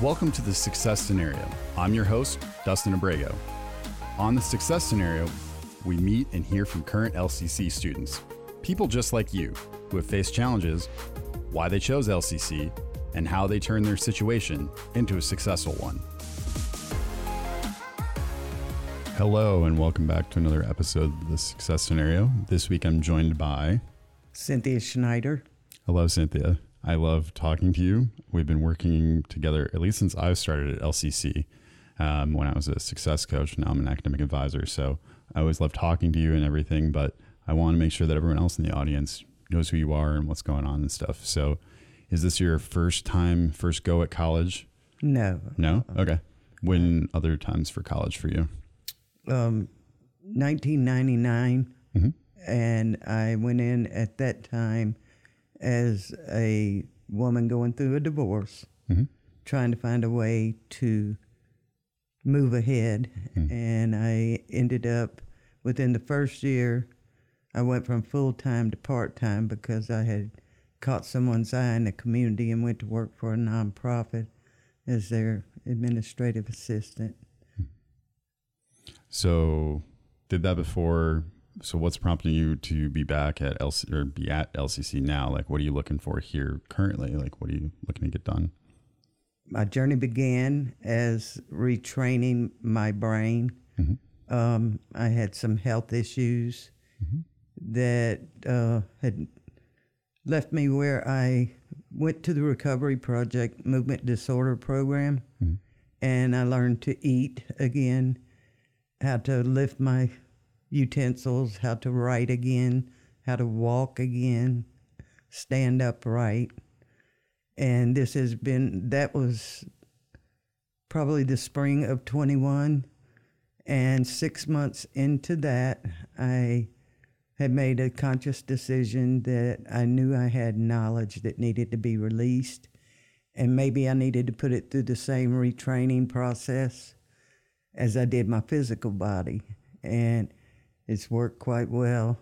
Welcome to the Success Scenario. I'm your host, Dustin Abrego. On the Success Scenario, we meet and hear from current LCC students, people just like you who have faced challenges, why they chose LCC, and how they turned their situation into a successful one. Hello, and welcome back to another episode of the Success Scenario. This week I'm joined by Cynthia Schneider. Hello, Cynthia. I love talking to you. We've been working together at least since I started at LCC um, when I was a success coach. Now I'm an academic advisor. So I always love talking to you and everything, but I want to make sure that everyone else in the audience knows who you are and what's going on and stuff. So is this your first time, first go at college? No. No? Okay. When other times for college for you? Um, 1999. Mhm. And I went in at that time as a woman going through a divorce, Mhm. trying to find a way to move ahead. And I ended up within the first year, I went from full time to part time because I had caught someone's eye in the community and went to work for a nonprofit as their administrative assistant. So did that before. So what's prompting you to be back at LC or be at LCC now? Like, what are you looking for here currently? Like, what are you looking to get done? my journey began as retraining my brain. Um, I had some health issues that uh, had left me where I went to the Recovery Project Movement Disorder Program, and I learned to eat again, how to lift my utensils, how to write again, how to walk again, stand upright. And this has been that was probably the spring of 21 and 6 months into that I had made a conscious decision that I knew I had knowledge that needed to be released. And maybe I needed to put it through the same retraining process as I did my physical body. And it's worked quite well.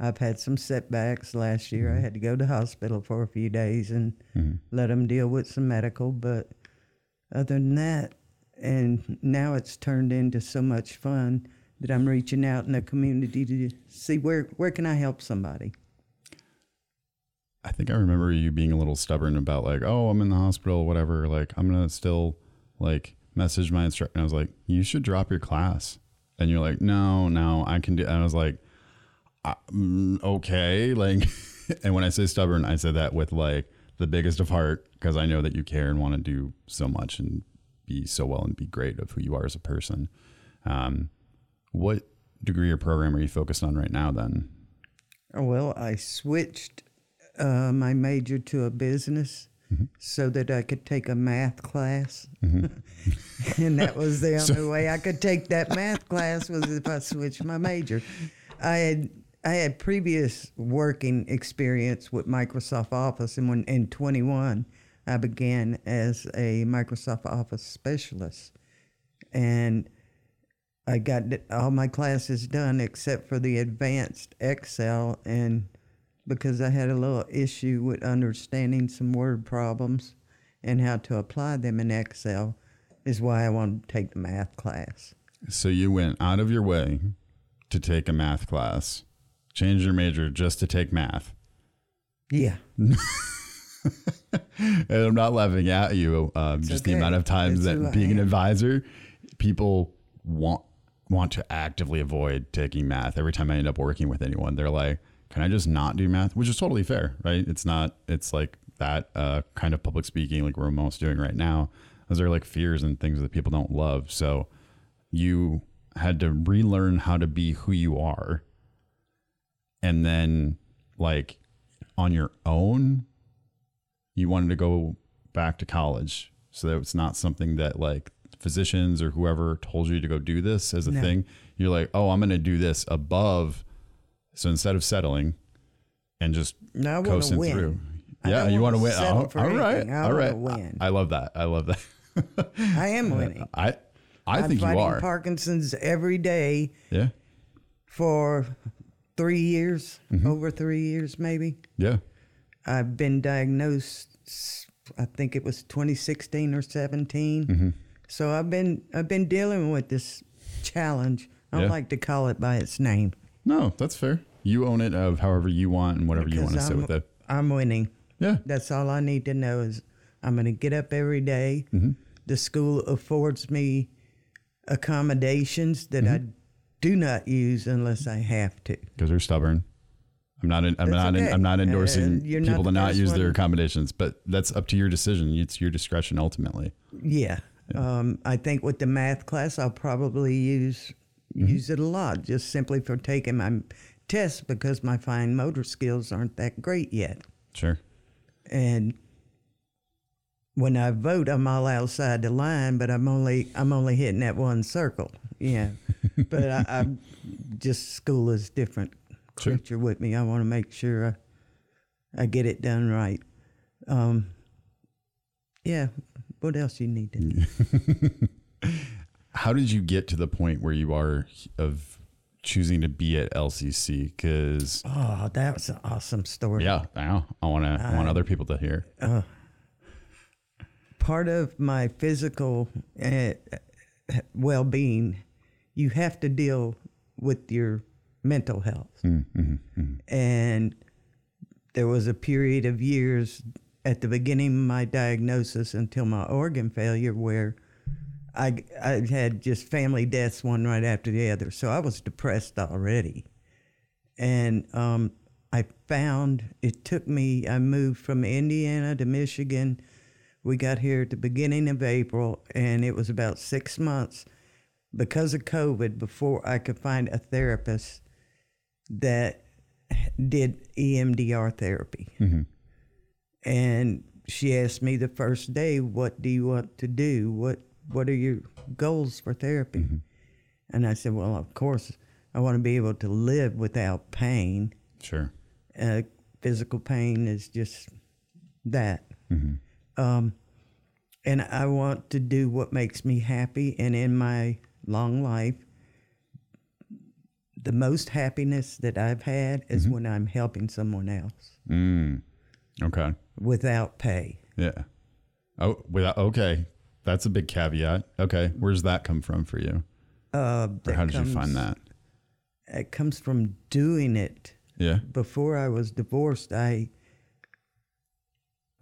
I've had some setbacks last year. I mm-hmm. had to go to hospital for a few days and mm-hmm. let them deal with some medical. But other than that, and now it's turned into so much fun that I'm reaching out in the community to see where where can I help somebody. I think I remember you being a little stubborn about like, oh, I'm in the hospital, whatever. Like, I'm gonna still like message my instructor. And I was like, you should drop your class. And you're like, no, no, I can do. And I was like, mm, okay, like. and when I say stubborn, I said that with like the biggest of heart because I know that you care and want to do so much and be so well and be great of who you are as a person. Um, what degree or program are you focused on right now? Then. Well, I switched uh, my major to a business Mm-hmm. so that I could take a math class, mm-hmm. and that was the only way I could take that math class was if I switched my major. I had I had previous working experience with Microsoft Office, and when in 21, I began as a Microsoft Office specialist, and I got all my classes done except for the advanced Excel, and because I had a little issue with understanding some word problems and how to apply them in Excel, is why I wanted to take the math class. So you went out of your way to take a math class, change your major just to take math. Yeah, And I'm not laughing at you. Um, just the amount of times It's that being an advisor, people want want to actively avoid taking math. Every time I end up working with anyone, they're like, "Can I just not do math?" Which is totally fair, right? It's not. It's like that uh, kind of public speaking, like we're almost doing right now. Those are like fears and things that people don't love. So you had to relearn how to be who you are, and then like on your own you wanted to go back to college so that it's not something that like physicians or whoever told you to go do this as a No. thing you're like oh i'm going to do this above so instead of settling and just No, coasting win. through I yeah you want to win Oh, all right. I all win. I, I love that i love that I am winning. i i I'm think you are Parkinson's every day yeah for three years, Mm-hmm. over three years maybe. yeah I've been diagnosed I think it was 2016 or 17. Mm-hmm. So I've been I've been dealing with this challenge. I don't Yeah. like to call it by its name. No, that's fair. You own it of however you want and whatever you want to say I'm, with it. I'm winning. Yeah. That's all I need to know is I'm going to get up every day. Mm-hmm. The school affords me accommodations that I Mm-hmm. do not use unless I have to. because they're stubborn. I'm not. In, I'm That's not. In. I'm not Uh, endorsing not people to not use their accommodations, but that's up to your decision. It's your discretion ultimately. Yeah. Um, I think with the math class, I'll probably use Mm-hmm. use it a lot, just simply for taking my test because my fine motor skills aren't that great yet. Sure. And when I vote, I'm all outside the line, but I'm only I'm only hitting that one circle. Yeah, but I, I'm just school is different Sure. with me. I want to make sure I, I get it done right. Um, yeah. What else you need to know? How did you get to the point where you are of choosing to be at LCC? Because Oh, that was an awesome story. yeah, I know. I want to. I want other people to hear. Uh, part of my physical uh, well-being you have to deal with your mental health mm, mm-hmm, mm-hmm. and there was a period of years at the beginning of my diagnosis until my organ failure where I, I had just family deaths one right after the other so i was depressed already and um, I found it took me. I moved from Indiana to Michigan. We got here at the beginning of April, and it was about six months because of COVID before I could find a therapist that did EMDR therapy. And she asked me the first day, "What do you want to do? What What are your goals for therapy?" And I said, "Well, of course, I want to be able to live without pain." Sure. uh, physical pain is just that. Mm-hmm. Um, and I want to do what makes me happy. And in my long life, the most happiness that I've had is when I'm helping someone else Mm. Okay. without pay. Yeah. Oh, without. Okay. That's a big caveat. Okay. Where's that come from for you? Uh, Or how did you find that? It comes from doing it. Yeah. Before I was divorced, I,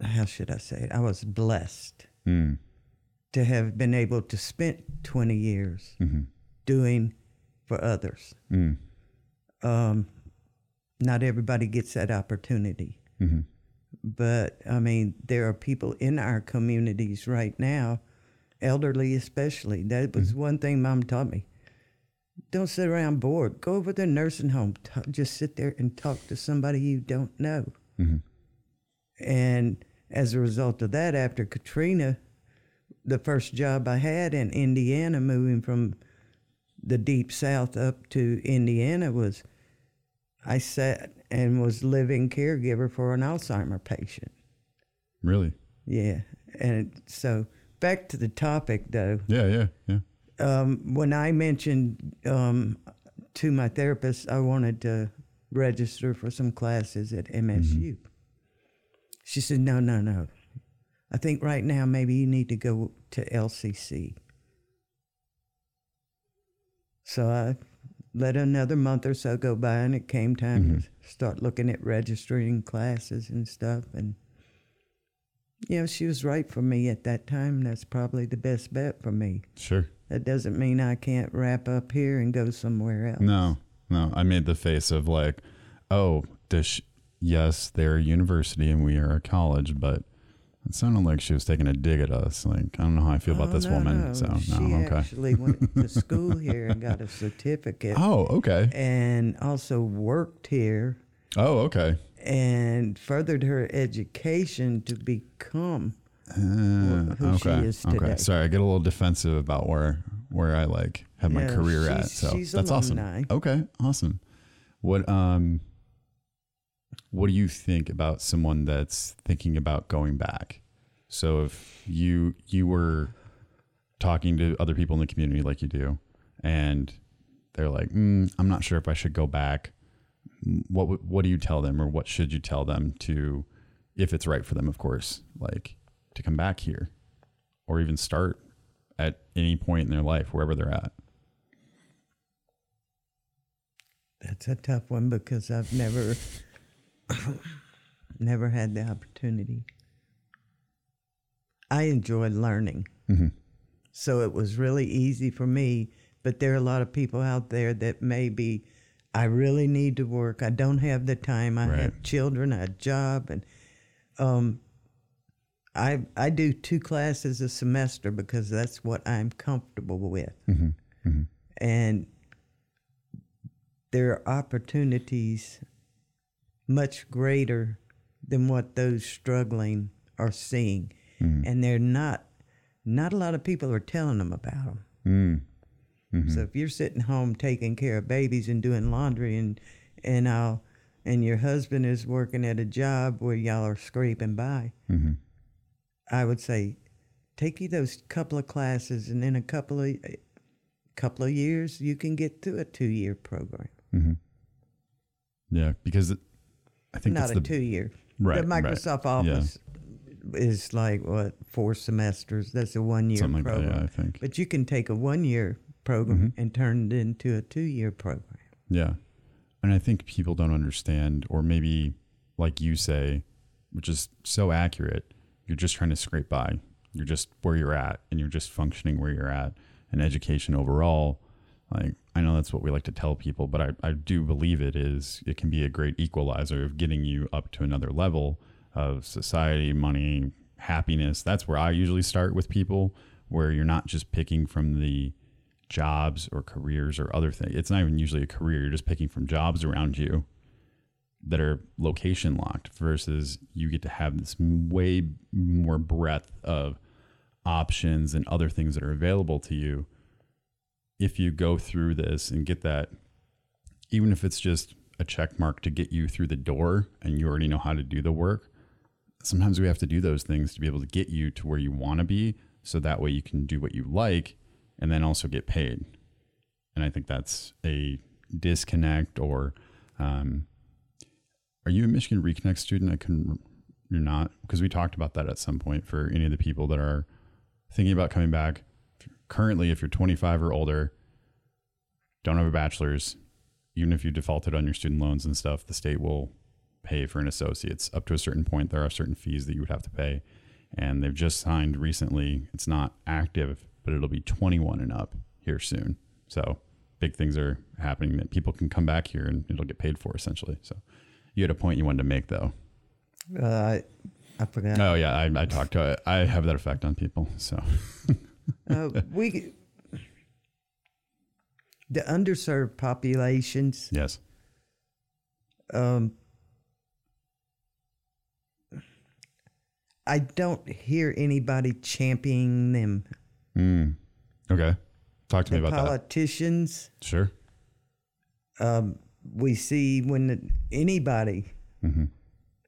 how should I say it? I was blessed. Mm. to have been able to spend 20 years doing for others. Mm. Um, not everybody gets that opportunity. But I mean, there are people in our communities right now, elderly especially. That was mm-hmm. one thing mom taught me. Don't sit around bored. Go over to the nursing home. T- just sit there and talk to somebody you don't know. Mm-hmm. And as a result of that, after Katrina, the first job I had in Indiana, moving from the deep south up to Indiana, was I sat and was living caregiver for an Alzheimer patient. Really? Yeah. And so back to the topic though, Yeah. Yeah. Yeah. um, when I mentioned um, to my therapist I wanted to register for some classes at MSU, she said, no, no, no. I think right now maybe you need to go to LCC. So I let another month or so go by, and it came time to start looking at registering classes and stuff. And you know, she was right for me at that time. That's probably the best bet for me. Sure. That doesn't mean I can't wrap up here and go somewhere else. No. No. I made the face of like, oh, she, yes, they're a university and we are a college, but it sounded like she was taking a dig at us. Like, I don't know how I feel about Oh, this no, woman. no. So she no. Okay. actually went to school here and got a certificate, Oh. Okay. and also worked here Oh. Okay. And furthered her education to become Uh, who she okay. is Okay. Sorry, I get a little defensive about where where I like have my Yeah, career at. So that's alumni. awesome. Okay, awesome. What um, what do you think about someone that's thinking about going back? So if you you were talking to other people in the community like you do, and they're like, mm, "I'm not sure if I should go back." What what do you tell them, or what should you tell them to, if it's right for them, of course, like to come back here or even start at any point in their life, wherever they're at? That's a tough one because I've never, never had the opportunity. I enjoy learning. Mm-hmm. So it was really easy for me. But there are a lot of people out there that maybe I really need to work. I don't have the time. I Right. have children, a job, and um, I I do two classes a semester because that's what I'm comfortable with. Mm-hmm. Mm-hmm. And there are opportunities much greater than what those struggling are seeing, mm. and they're not. Not a lot of people are telling them about them. Mm. Mm-hmm. So if you're sitting home taking care of babies and doing laundry and and I'll, and your husband is working at a job where y'all are scraping by, mm-hmm. I would say, take you those couple of classes, and in a couple of eh, couple of years, you can get through a two year program. Mm-hmm. Yeah, because it, I think Not a the two year. Right, The right. Microsoft Yeah. Office is like what four semesters. That's a one year something like that. program. Yeah, I think. But you can take a one year program Mm-hmm. and turned it into a two year program. Yeah. And I think people don't understand, or maybe like you say, which is so accurate, you're just trying to scrape by. You're just where you're at and you're just functioning where you're at. And education overall, like I know that's what we like to tell people, but I, I do believe it is it can be a great equalizer of getting you up to another level of society, money, happiness. That's where I usually start with people, where you're not just picking from the jobs or careers or other things. It's not even usually a career. You're just picking from jobs around you that are location locked versus you get to have this way more breadth of options and other things that are available to you if you go through this and get that even if it's just a check mark to get you through the door and you already know how to do the work sometimes we have to do those things to be able to get you to where you want to be so that way you can do what you like and then also get paid. And i think that's a disconnect or um, are you a michigan reconnect student? I couldn't you're not? Because we talked about that at some point for any of the people that are thinking about coming back. Currently if you're 25 or older don't have a bachelor's even if you defaulted on your student loans and stuff the state will pay for an associate's. Up to a certain point there are certain fees that you would have to pay. And they've just signed recently. It's not active but it'll be 21 and up here soon so big things are happening that people can come back here and it'll get paid for essentially so you had a point you wanted to make though Uh, I, I forgot. oh yeah i, I talked to i have that effect on people so Uh, we the underserved populations. yes Um, I don't hear anybody championing them. Mm. okay talk to The me about that politicians. sure Um, we see when the, anybody Mm-hmm.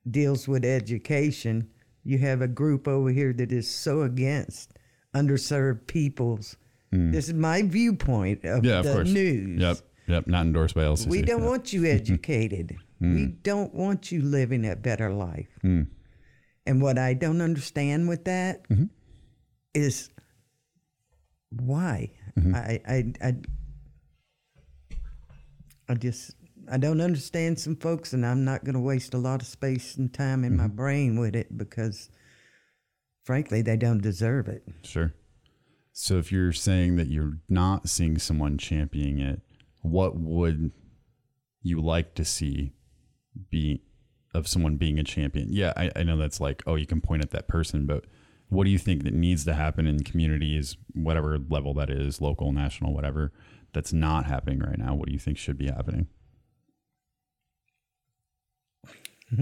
deals with education, you have a group over here that is so against underserved peoples. This is my viewpoint of Mm. yeah of the course news. yep yep not endorsed by LCC. We don't yeah. want you educated. we don't want you living a better life. And what I don't understand with that is why. Mm-hmm. I, I I I just I don't understand some folks, and I'm not going to waste a lot of space and time in my mm-hmm. brain with it because, frankly, they don't deserve it. Sure. So if you're saying that you're not seeing someone championing it, what would you like to see be of someone being a champion? Yeah, I, I know that's like, oh, you can point at that person, but what do you think that needs to happen in communities, whatever level that is, local, national, whatever, that's not happening right now? What do you think should be happening?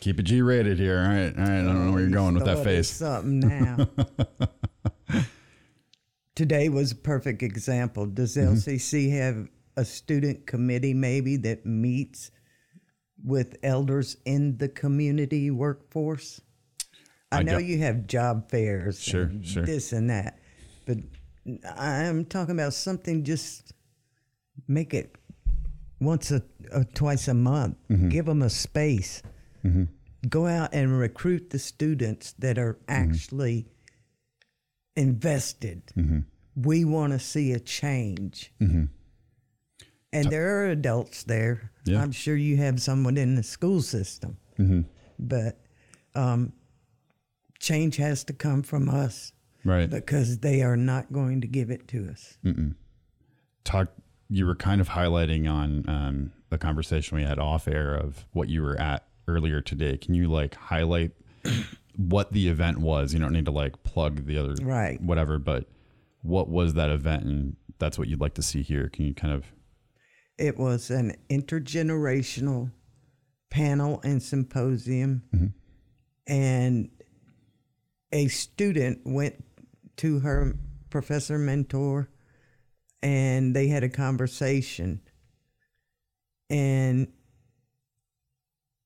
Keep it G rated here. All right. All right. I don't know where you're going with that face. Something now. Today was a perfect example. Does Mm-hmm. LCC have a student committee maybe that meets with elders in the community workforce? I, I know you have job fairs, Sure, and sure. this and that, but I'm talking about something. Just make it once a, or twice a month. Mm-hmm. Give them a space mm-hmm. go out and recruit the students that are mm-hmm. actually invested. Mm-hmm. We want to see a change. And there are adults there. Yeah. I'm sure you have someone in the school system. But um, change has to come from us Right. because they are not going to give it to us. talk you were kind of highlighting on um, the conversation we had off air of what you were at earlier today can you like highlight what the event was you don't need to like plug the other Right. whatever but what was that event and that's what you'd like to see here can you kind of It was an intergenerational panel and symposium, mm-hmm. and a student went to her professor mentor, and they had a conversation. And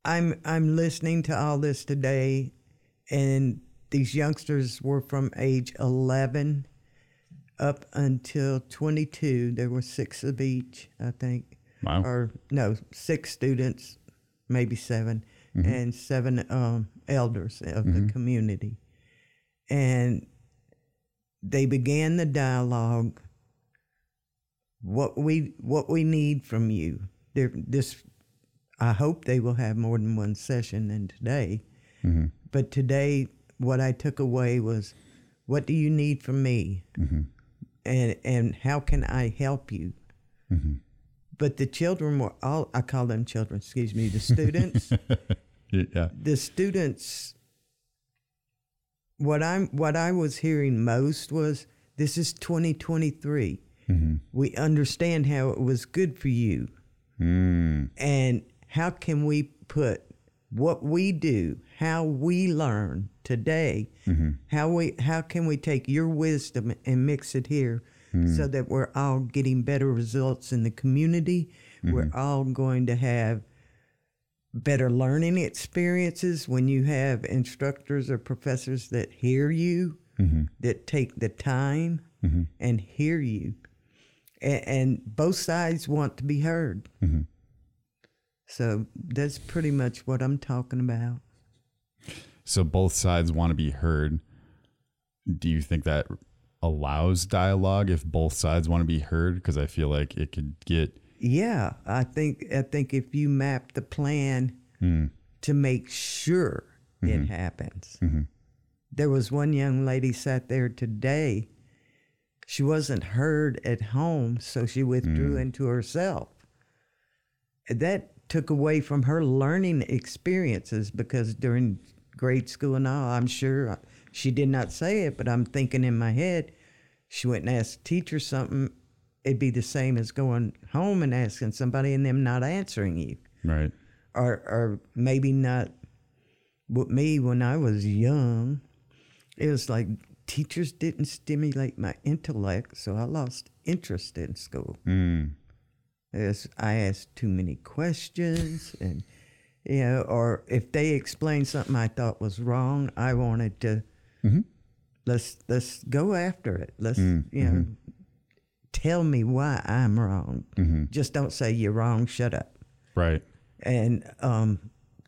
I'm I'm listening to all this today, and these youngsters were from age 11 up until 22. There were six of each, I think wow or no, six students, maybe 7 mm-hmm. and seven um, elders of the mm-hmm. community. And they began the dialogue. What we what we need from you. There, this, I hope they will have more than one session than today. Mm-hmm. But today, what I took away was, what do you need from me, and and how can I help you? but the children were all i call them children excuse me the students. Yeah the students what i'm what i was hearing most was this is 2023 we understand how it was good for you. Mm. and how can we put what we do how we learn today mm-hmm. how we how can we take your wisdom and mix it here mm-hmm. so that we're all getting better results in the community. We're mm-hmm. all going to have better learning experiences when you have instructors or professors that hear you that take the time and hear you. And, and both sides want to be heard so that's pretty much what I'm talking about. so both sides want to be heard do you think that allows dialogue if both sides want to be heard because i feel like it could get Yeah, I think I think if you map the plan hmm. to make sure it mm-hmm. happens. Mm-hmm. There was one young lady sat there today. She wasn't heard at home, so she withdrew hmm. into herself. That took away from her learning experiences because during grade school and all, I'm sure she did not say it, but I'm thinking in my head, she went and asked the teacher something. It'd be the same as going home and asking somebody and them not answering you right or or maybe not with me when I was young. It was like teachers didn't stimulate my intellect, so I lost interest in school. mm. As I asked too many questions, and you know, or if they explained something I thought was wrong, I wanted to mm-hmm. let's let's go after it. Let's mm, you know, mm-hmm. tell me why I'm wrong. Mm-hmm. Just don't say you're wrong. Shut up right and um,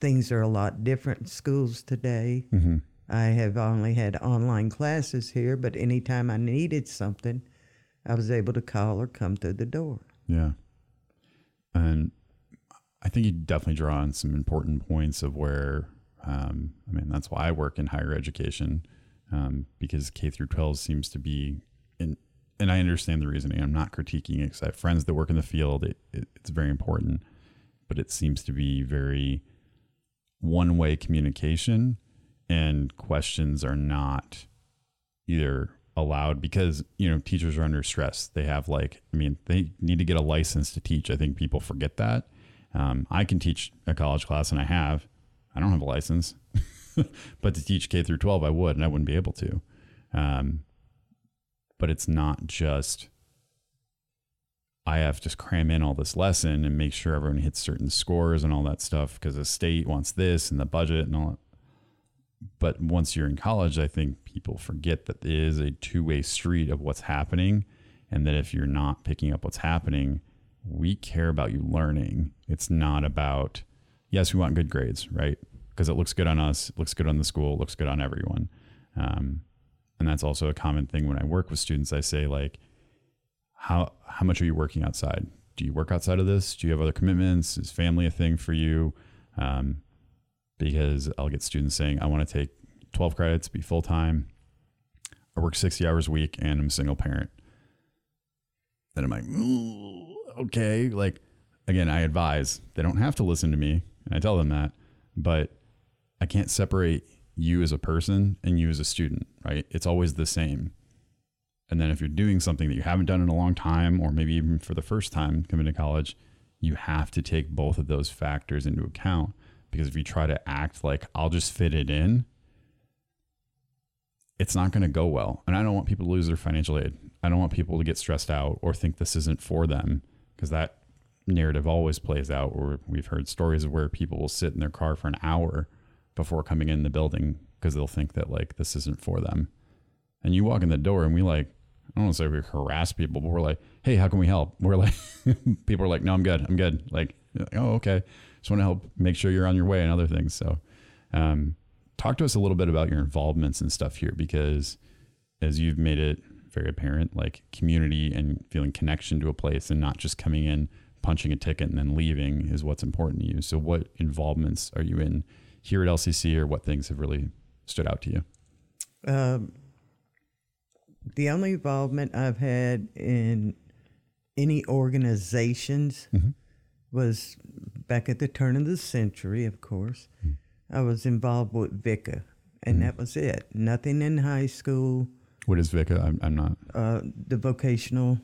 things are a lot different in schools today. I have only had online classes here, but anytime I needed something, I was able to call or come through the door. Yeah. And I think you definitely draw on some important points of where, um, I mean, that's why I work in higher education um, because K through 12 seems to be, in, and I understand the reasoning. I'm not critiquing it because I have friends that work in the field. It, it, it's very important, but it seems to be very one way communication and questions are not either allowed because you know teachers are under stress. They have like i mean they need to get a license to teach. I think people forget that. Um, i can teach a college class and i have. I don't have a license. But to teach k through 12 i would and i wouldn't be able to. Um, but it's not just i have to cram in all this lesson and make sure everyone hits certain scores and all that stuff because the state wants this and the budget and all that but once you're in college, I think people forget that it is a two way street of what's happening. And that if you're not picking up what's happening, we care about you learning. It's not about, yes, we want good grades, right? because it looks good on us, it looks good on the school, it looks good on everyone. Um, and that's also a common thing when I work with students. I say like, how how much are you working outside? Do you work outside of this? Do you have other commitments? Is family a thing for you? Um, because I'll get students saying, I want to take 12 credits, be full time. I work 60 hours a week and I'm a single parent. Then I'm like, okay. Like, again, I advise they don't have to listen to me. And I tell them that, but I can't separate you as a person and you as a student, right? It's always the same. And then if you're doing something that you haven't done in a long time, or maybe even for the first time coming to college, you have to take both of those factors into account. Because if you try to act like I'll just fit it in, it's not going to go well. And I don't want people to lose their financial aid. I don't want people to get stressed out or think this isn't for them because that narrative always plays out. Or we've heard stories of where people will sit in their car for an hour before coming in the building because they'll think that like this isn't for them. And you walk in the door and we like, I don't want to say we harass people, but we're like, hey, how can we help? We're like, people are like, no, I'm good. I'm good. Like, oh, okay. Just want to help make sure you're on your way and other things. So, um, talk to us a little bit about your involvements and stuff here because as you've made it very apparent, like community and feeling connection to a place and not just coming in, punching a ticket and then leaving is what's important to you. So, what involvements are you in here at LCC or what things have really stood out to you? Um, the only involvement I've had in any organizations Mm-hmm. Was back at the turn of the century, of course. I was involved with VICA, and that was it. Nothing in high school, What is VICA? I'm, I'm not. uh, the vocational.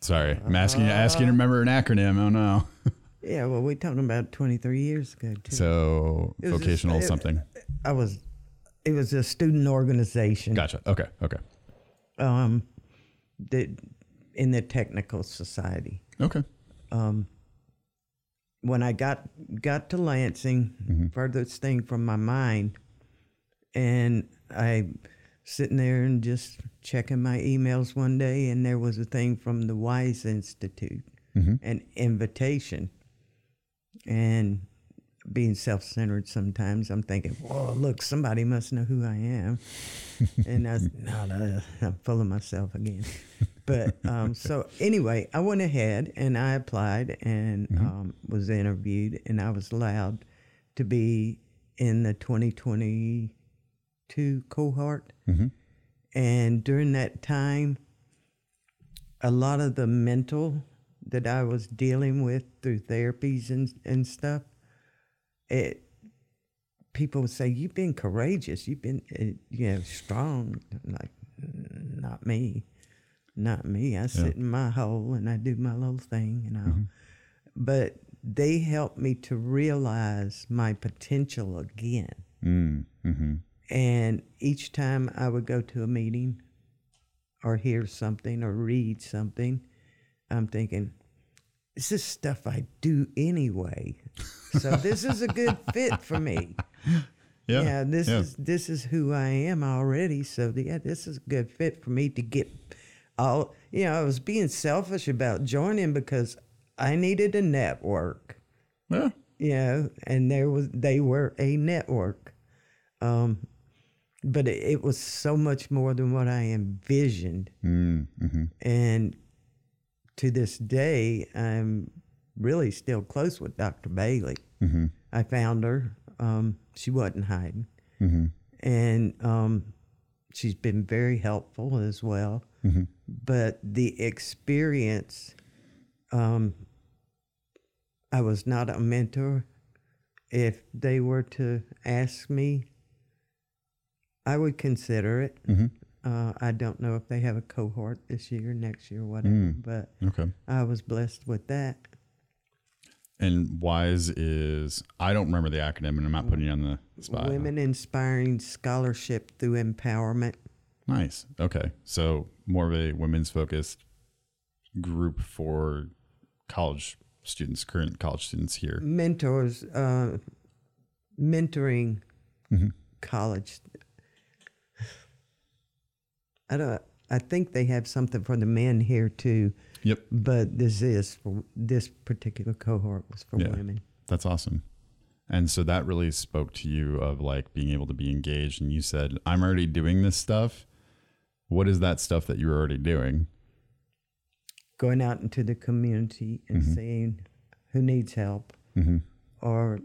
Sorry, I'm asking you. Asking to remember an acronym. Oh no. Yeah, well, we're talking about 23 years ago, too. So was just- vocational it- something. I was, it was a student organization. Gotcha. Okay. Okay. Um, that in the technical society. Okay. um, when I got got to Lansing, furthest thing from my mind, and I sitting there and just checking my emails one day, and there was a thing from the Wise Institute, an invitation, and being self-centered sometimes. I'm thinking whoa look somebody must know who i am. And I, no, no, I'm full of myself again. But um, so anyway i went ahead and i applied and um, was interviewed and i was allowed to be in the 2022 cohort. And during that time a lot of the mental that I was dealing with through therapies and, and stuff, it people would say, "You've been courageous. You've been, uh, you know, strong." I'm like, "Mm, not me, not me. I sit in my hole and I do my little thing, you know. But they helped me to realize my potential again. Mm, mm-hmm. And each time I would go to a meeting or hear something or read something, I'm thinking, this is stuff I do anyway. So this is a good fit for me. Yeah. this yeah. is this is who I am already. So yeah, this is a good fit for me to get all you know, I was being selfish about joining because I needed a network Yeah. you know, and there was they were a network, um, but it, it was so much more than what I envisioned, Mm, mm-hmm. and to this day, I'm really still close with Dr. Bailey. Mm-hmm. I found her; um, she wasn't hiding, Mm-hmm. and um, she's been very helpful as well. Mm-hmm. But the experience, um, I was not a mentor. If they were to ask me, I would consider it. Uh, I don't know if they have a cohort this year, next year, whatever, but Okay. I was blessed with that. And WISE is, I don't remember the acronym and I'm not putting you on the spot. Women Inspiring Scholarship Through Empowerment. Nice. Okay. So more of a women's focused group for college students, current college students here. mentors uh, mentoring college i don't i think they have something for the men here too Yep. But this is for this particular cohort was for Yeah. women. That's awesome. And so that really spoke to you of like being able to be engaged. And you said, I'm already doing this stuff. What is that stuff that you're already doing? Going out into the community and Mm-hmm. seeing who needs help, or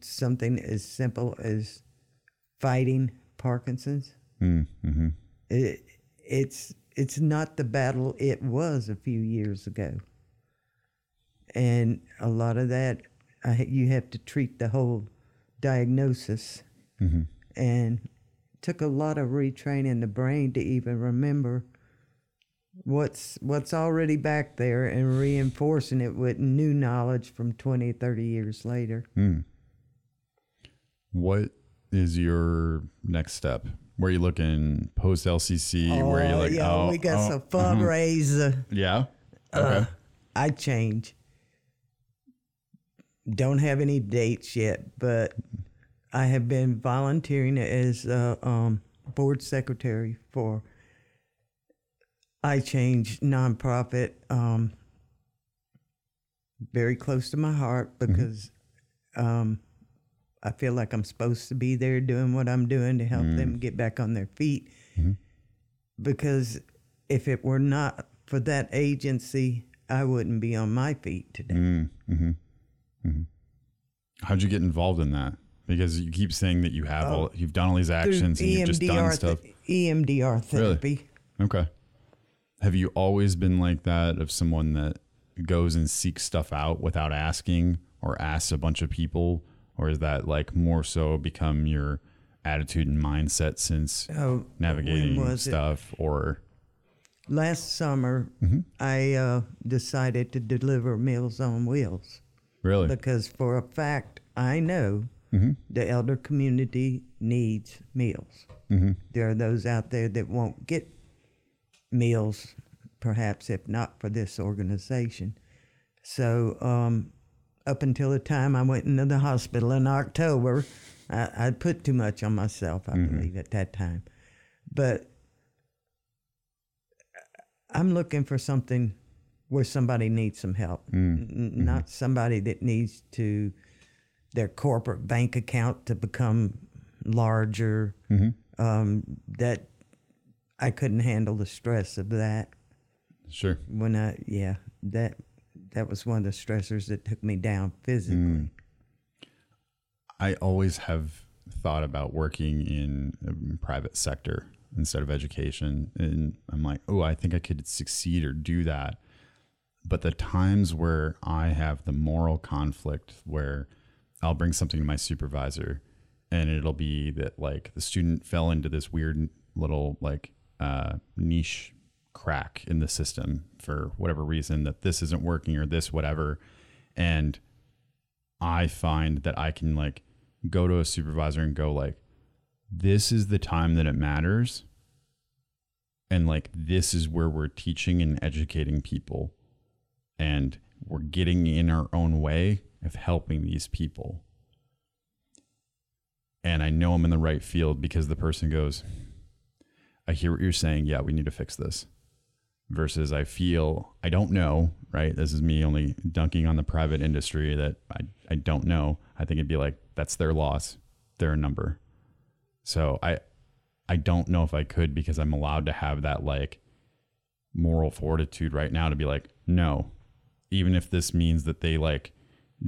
something as simple as fighting Parkinson's. Mm-hmm. It, it's it's not the battle it was a few years ago, and a lot of that I, you have to treat the whole diagnosis, mm-hmm. and took a lot of retraining the brain to even remember what's what's already back there and reinforcing it with new knowledge from 20 30 years later. Hmm. What is your next step? Where are you looking post LCC? Where are you Oh, like, yeah, oh, we got oh, some fundraiser yeah. Okay. Uh, I change. Don't have any dates yet, but I have been volunteering as a um, board secretary for I Change nonprofit. Um, very close to my heart because um, I feel like I'm supposed to be there doing what I'm doing to help them mm. get back on their feet. Mm-hmm. Because if it were not for that agency, I wouldn't be on my feet today. Mm, mm-hmm. Mm-hmm. How'd you get involved in that? Because you keep saying that you have oh, all, you've done all these actions and you've just done EMDR stuff. EMDR therapy. Okay. Have you always been like that of someone that goes and seeks stuff out without asking or asks a bunch of people? Or is that like more so become your attitude and mindset since Oh, navigating was it? stuff? Or, Last summer, Mm-hmm. I uh, decided to deliver Meals on Wheels really? because, for a fact, I know Mm-hmm. the elder community needs meals. Mm-hmm. There are those out there that won't get meals, perhaps if not for this organization. So, um, up until the time I went into the hospital in October, I, I put too much on myself, I mm-hmm. believe, at that time. But I'm looking for something where somebody needs some help, mm. N- mm-hmm. not somebody that needs to their corporate bank account to become larger. Mm-hmm. Um, that I couldn't handle the stress of that sure. when I yeah that that was one of the stressors that took me down physically. I always have thought about working in private sector instead of education. And I'm like, oh, I think I could succeed or do that. But the times where I have the moral conflict where I'll bring something to my supervisor and it'll be that like the student fell into this weird little like uh, niche crack in the system for whatever reason that this isn't working or this whatever. And I find that I can like go to a supervisor and go like, this is the time that it matters. And like, this is where we're teaching and educating people. And we're getting in our own way of helping these people. And I know I'm in the right field because the person goes, I hear what you're saying. Yeah, we need to fix this. Versus I feel, I don't know, right? This is me only dunking on the private industry that I, I don't know. I think it'd be like, that's their loss, their number. So I, I don't know if I could because I'm allowed to have that like moral fortitude right now to be like, no, even if this means that they like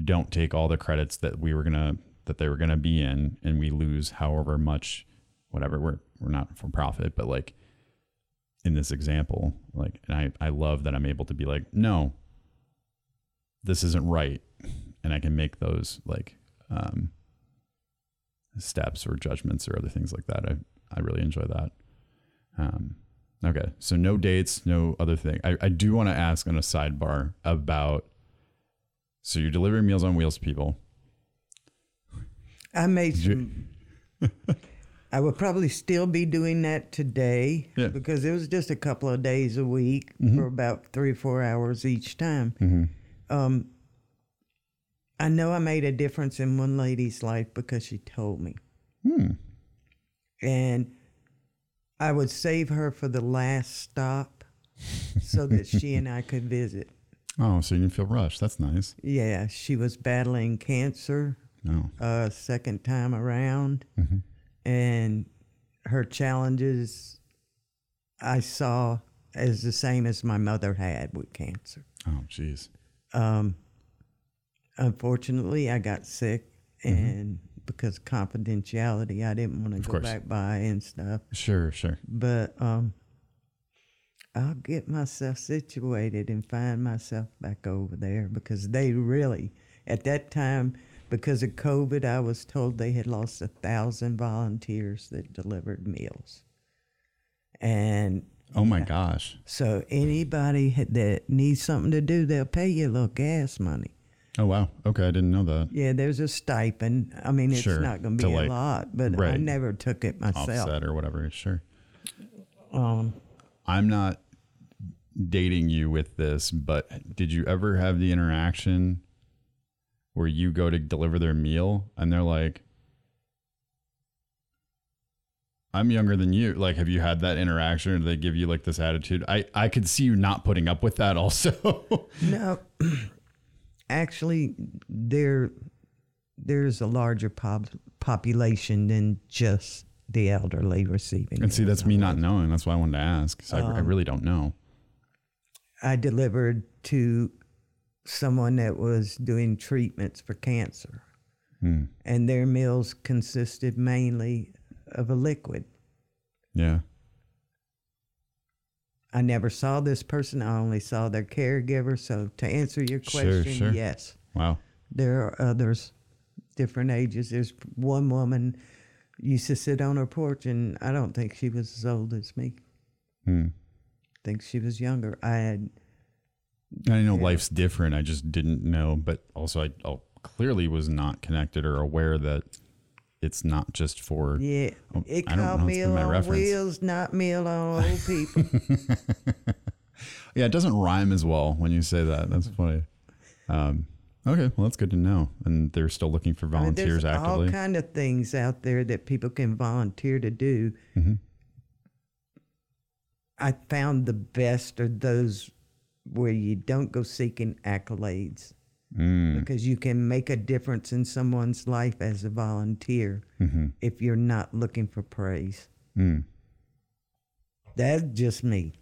don't take all the credits that we were gonna that they were gonna be in and we lose however much whatever we're we're not for profit but like in this example like and I, I love that i'm able to be like no this isn't right. And i can make those like um steps or judgments or other things like that. I i really enjoy that. Um okay. So no dates no other thing. I, I do want to ask on a sidebar about so you're delivering meals on wheels to people. I made you- some. I would probably still be doing that today Yeah. because it was just a couple of days a week for about three or four hours each time. Um, I know I made a difference in one lady's life because she told me. And I would save her for the last stop so that she and I could visit. Oh, so you didn't feel rushed. That's nice. Yeah, she was battling cancer No. uh, second time around, Mm-hmm. And her challenges I saw as the same as my mother had with cancer. Oh, jeez. Um, unfortunately, I got sick, Mm-hmm. and because of confidentiality, I didn't want to go course. back by and stuff. Sure, sure. But um, I'll get myself situated and find myself back over there because they really, at that time, because of COVID, I was told they had lost a thousand volunteers that delivered meals. And Oh my gosh. so anybody that needs something to do, they'll pay you a little gas money. Oh wow. Okay, I didn't know that. Yeah, there's a stipend. I mean, it's Sure, not going to be like- a lot, but I never took it myself. Offset or whatever. Sure. Um, I'm not dating you with this, but did you ever have the interaction where you go to deliver their meal and they're like, I'm younger than you. Like, have you had that interaction or do they give you like this attitude? I, I could see you not putting up with that also. No, actually, there there's a larger pop, population than just the elderly receiving. and see, that's me not knowing. That's why I wanted to ask. So I, I um, really don't know. I delivered to someone that was doing treatments for cancer, Hmm. and their meals consisted mainly of a liquid. Yeah. I never saw this person. I only saw their caregiver. So to answer your Sure, question, sure. yes. Wow. There are others, different ages. There's one woman used to sit on her porch, and I don't think she was as old as me. Hmm. I think she was younger. I had, I know life's different. I just didn't know, but also I oh, clearly was not connected or aware that it's not just for. yeah, Oh, it I called know, meal on reference. wheels, not meal on old people. Yeah, it doesn't rhyme as well when you say that. That's funny. Um, okay, well that's good to know. And they're still looking for I mean, volunteers there's actively. all kind of things out there that people can volunteer to do. Mm-hmm. I found the best are those where you don't go seeking accolades. Mm, because you can make a difference in someone's life as a volunteer mm-hmm. if you're not looking for praise. mm. That's just me.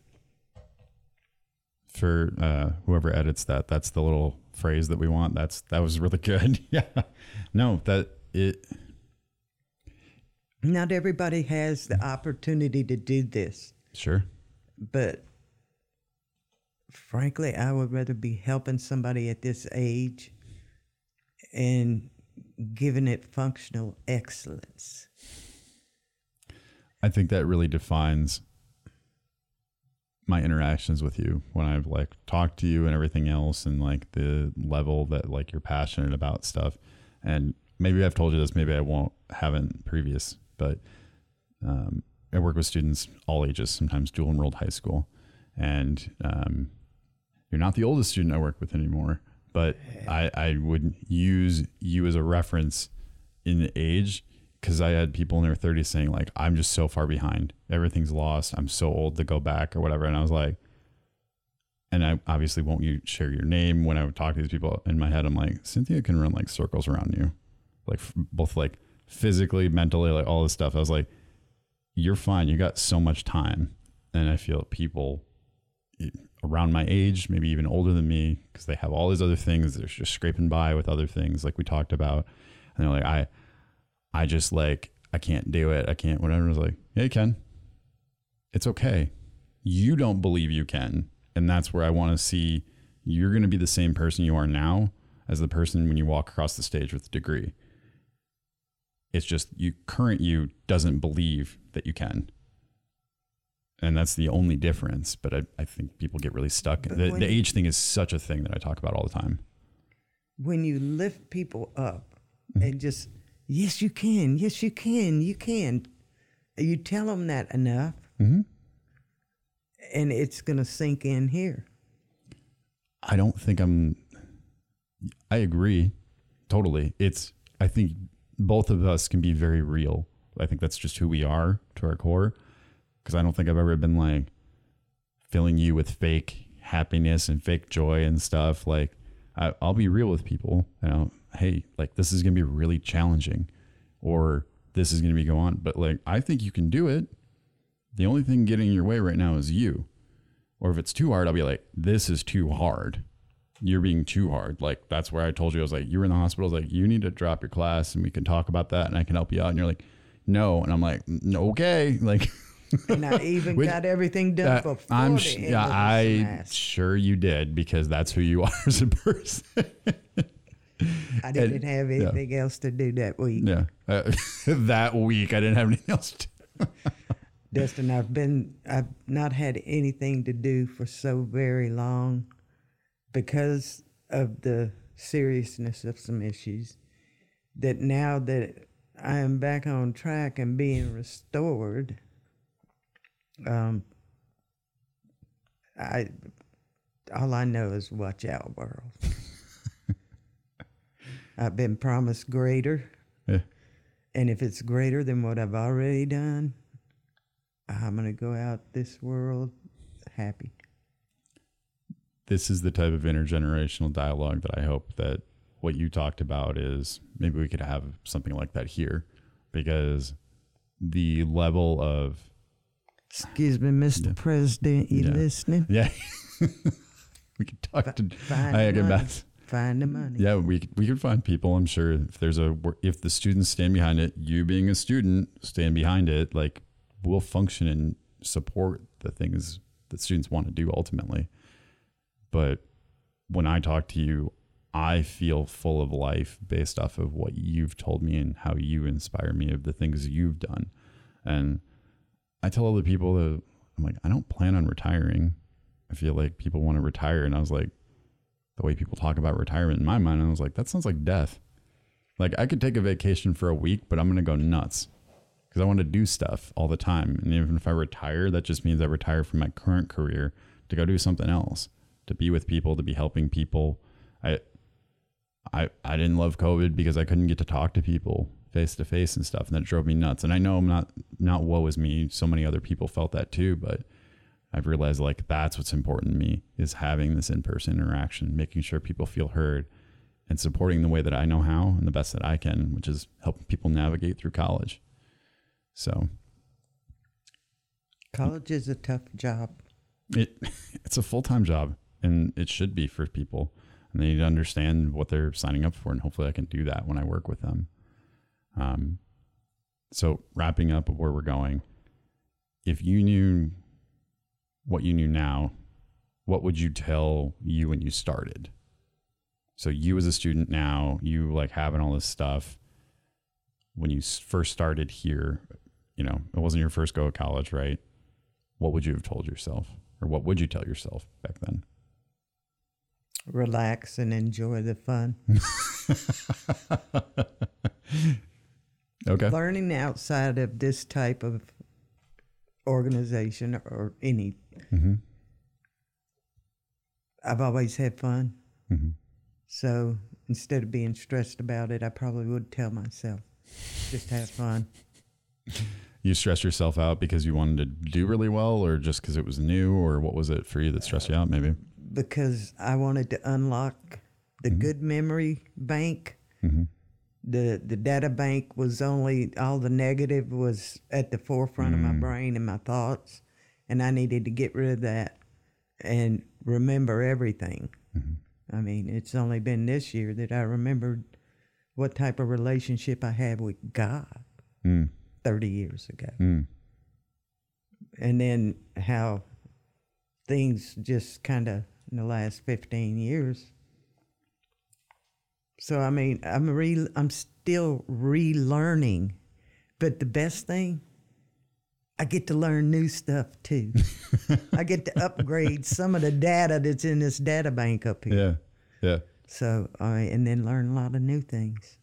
For uh, whoever edits that, that's the little phrase that we want. That's that was really good. yeah. No, that it. Not everybody has the opportunity to do this, Sure. but frankly, I would rather be helping somebody at this age and giving it functional excellence. I think that really defines my interactions with you when I've like talked to you and everything else and like the level that like you're passionate about stuff. And maybe I've told you this, maybe I won't haven't previous, but um, I work with students all ages, sometimes dual enrolled high school. And um, you're not the oldest student I work with anymore, but I, I would use you as a reference in the age because I had people in their 30s saying like I'm just so far behind. Everything's lost. I'm so old to go back or whatever. And I was like, and I obviously won't you share your name when I would talk to these people. In my head, I'm like Cynthia can run like circles around you, like both like physically, mentally, like all this stuff. I was like, you're fine. You got so much time, and I feel people around my age, maybe even older than me, because they have all these other things. They're just scraping by with other things, like we talked about. And they're like, I, I just like, I can't do it. I can't, whatever. I was like, yeah, you can. It's okay. You don't believe you can. And that's where I want to see you're going to be the same person you are now as the person when you walk across the stage with a degree. It's just you, current you doesn't believe that you can and that's the only difference. But I, I think people get really stuck. The, the age thing is such a thing that I talk about all the time. When you lift people up Mm-hmm. and just, yes, you can, yes, you can, you can, you tell them that enough, Mm-hmm. and it's going to sink in here. I don't think I'm. I agree, totally. It's. I think both of us can be very real. I think that's just who we are to our core. Because I don't think I've ever been like filling you with fake happiness and fake joy and stuff. Like, I, I'll be real with people. You know, hey, like this is gonna be really challenging, or this is gonna be go on. But like, I think you can do it. The only thing getting in your way right now is you. Or if it's too hard, I'll be like, this is too hard. You're being too hard. Like that's where I told you I was like, you were in the hospital. I was like, you need to drop your class and we can talk about that and I can help you out. And you're like, no. And I'm like, okay. Like And I even Which- got everything done uh, before I'm the sh- yeah, I sure you did because that's who you are as a person. I didn't have yeah. anything else to do that week. yeah. Uh, that week I didn't have anything else to do. Dustin, I've been I've not had anything to do for so very long because of the seriousness of some issues that now that I am back on track and being restored, um I all I know is watch out world. I've been promised greater Yeah. and if it's greater than what I've already done, I'm going to go out this world happy. this is the type of intergenerational dialogue that I hope that what you talked about is maybe we could have something like that here because the level of Excuse me, Mr. President, you Yeah. listening? yeah we could talk to Find I the money. Find the money. yeah we could- we could find people I'm sure if there's a if the students stand behind it you being a student stand behind it like we'll function and support the things that students want to do ultimately but when I talk to you, I feel full of life based off of what you've told me and how you inspire me of the things you've done. And I tell other people that I'm like, I don't plan on retiring. I feel like people want to retire. And I was like, the way people talk about retirement in my mind, I was like, that sounds like death. Like I could take a vacation for a week, but I'm going to go nuts because I want to do stuff all the time. And even if I retire, that just means I retire from my current career to go do something else, to be with people, to be helping people. I, I, I didn't love COVID because I couldn't get to talk to people face to face and stuff, and that drove me nuts. And I know I'm not not woe is me. So many other people felt that too, but I've realized like that's what's important to me is having this in person interaction, making sure people feel heard, and supporting the way that I know how and the best that I can, which is helping people navigate through college. So College is a tough job. it it's a full time job, and it should be for people, and they need to understand what they're signing up for, and hopefully I can do that when I work with them. Um, so wrapping up of where we're going, if you knew what you knew now, what would you tell you when you started? So you as a student now, you like having all this stuff. When you first started here, you know, it wasn't your first go at college, right? What would you have told yourself? Or what would you tell yourself back then? Relax and enjoy the fun. Okay. Learning outside of this type of organization or any, Mm-hmm. I've always had fun. Mm-hmm. So instead of being stressed about it, I probably would tell myself, just have fun. You stressed yourself out because you wanted to do really well, or just because it was new, or what was it for you that stressed you out? Maybe. because I wanted to unlock the good memory bank. Mm-hmm. The the data bank was only all the negative was at the forefront of my brain and my thoughts, and I needed to get rid of that and remember everything. I mean, it's only been this year that I remembered what type of relationship I had with God Mm. 30 years ago. Mm. and then how things just kind of in the last 15 years so i mean i'm re i'm still relearning but the best thing i get to learn new stuff too i get to upgrade some of the data that's in this data bank up here Yeah. Yeah. so i and then learn a lot of new things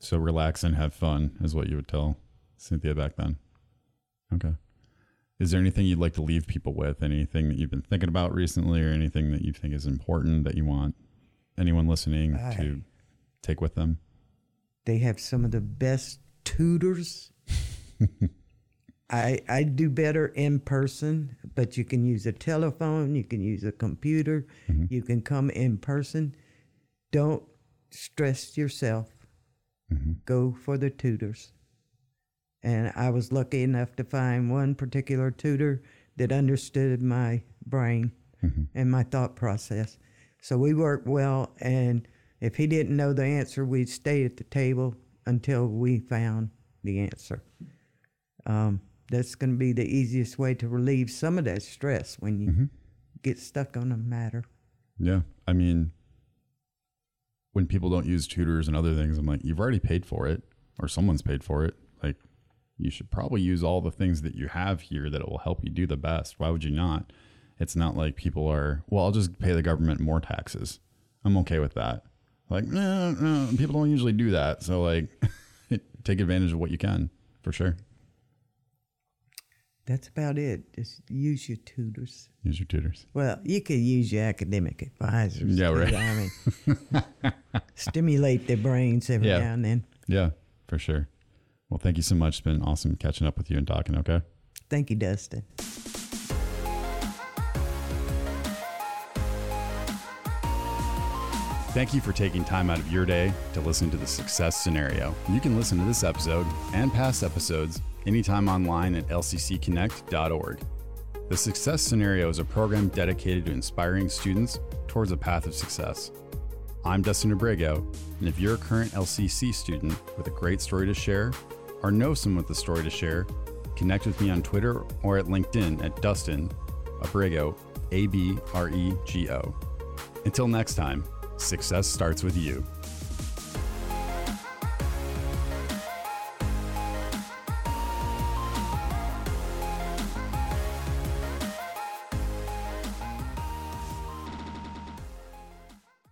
So relax and have fun is what you would tell Cynthia back then. Okay. Is there anything you'd like to leave people with? Anything that you've been thinking about recently, or anything that you think is important that you want anyone listening to take with them? they have some of the best tutors I, I do better in person, but you can use a telephone, you can use a computer, mm-hmm. you can come in person. Don't stress yourself. Mm-hmm. Go for the tutors. And I was lucky enough to find one particular tutor that understood my brain mm-hmm. and my thought process. So we worked well, and if he didn't know the answer, we'd stay at the table until we found the answer. Um, that's going to be the easiest way to relieve some of that stress when you get stuck on a matter. Yeah. I mean, when people don't use tutors and other things, I'm like, you've already paid for it or someone's paid for it. Like, you should probably use all the things that you have here that will help you do the best. Why would you not? It's not like people are, well, I'll just pay the government more taxes. I'm okay with that. Like, no, no, people don't usually do that. So, like, take advantage of what you can for sure. That's about it. Just use your tutors. Use your tutors. Well, you could use your academic advisors. Yeah, right. I mean, stimulate their brains every Yeah. now and then. Yeah, for sure. Well, thank you so much. It's been awesome catching up with you and talking. Okay. Thank you, Dustin. Thank you for taking time out of your day to listen to the success scenario. You can listen to this episode and past episodes anytime online at lccconnect.org. The Success Scenario is a program dedicated to inspiring students towards a path of success. I'm Dustin Abrego, and if you're a current LCC student with a great story to share or know someone with a story to share, connect with me on Twitter or at LinkedIn at Dustin Abrego, A B R E G O. Until next time, success starts with you.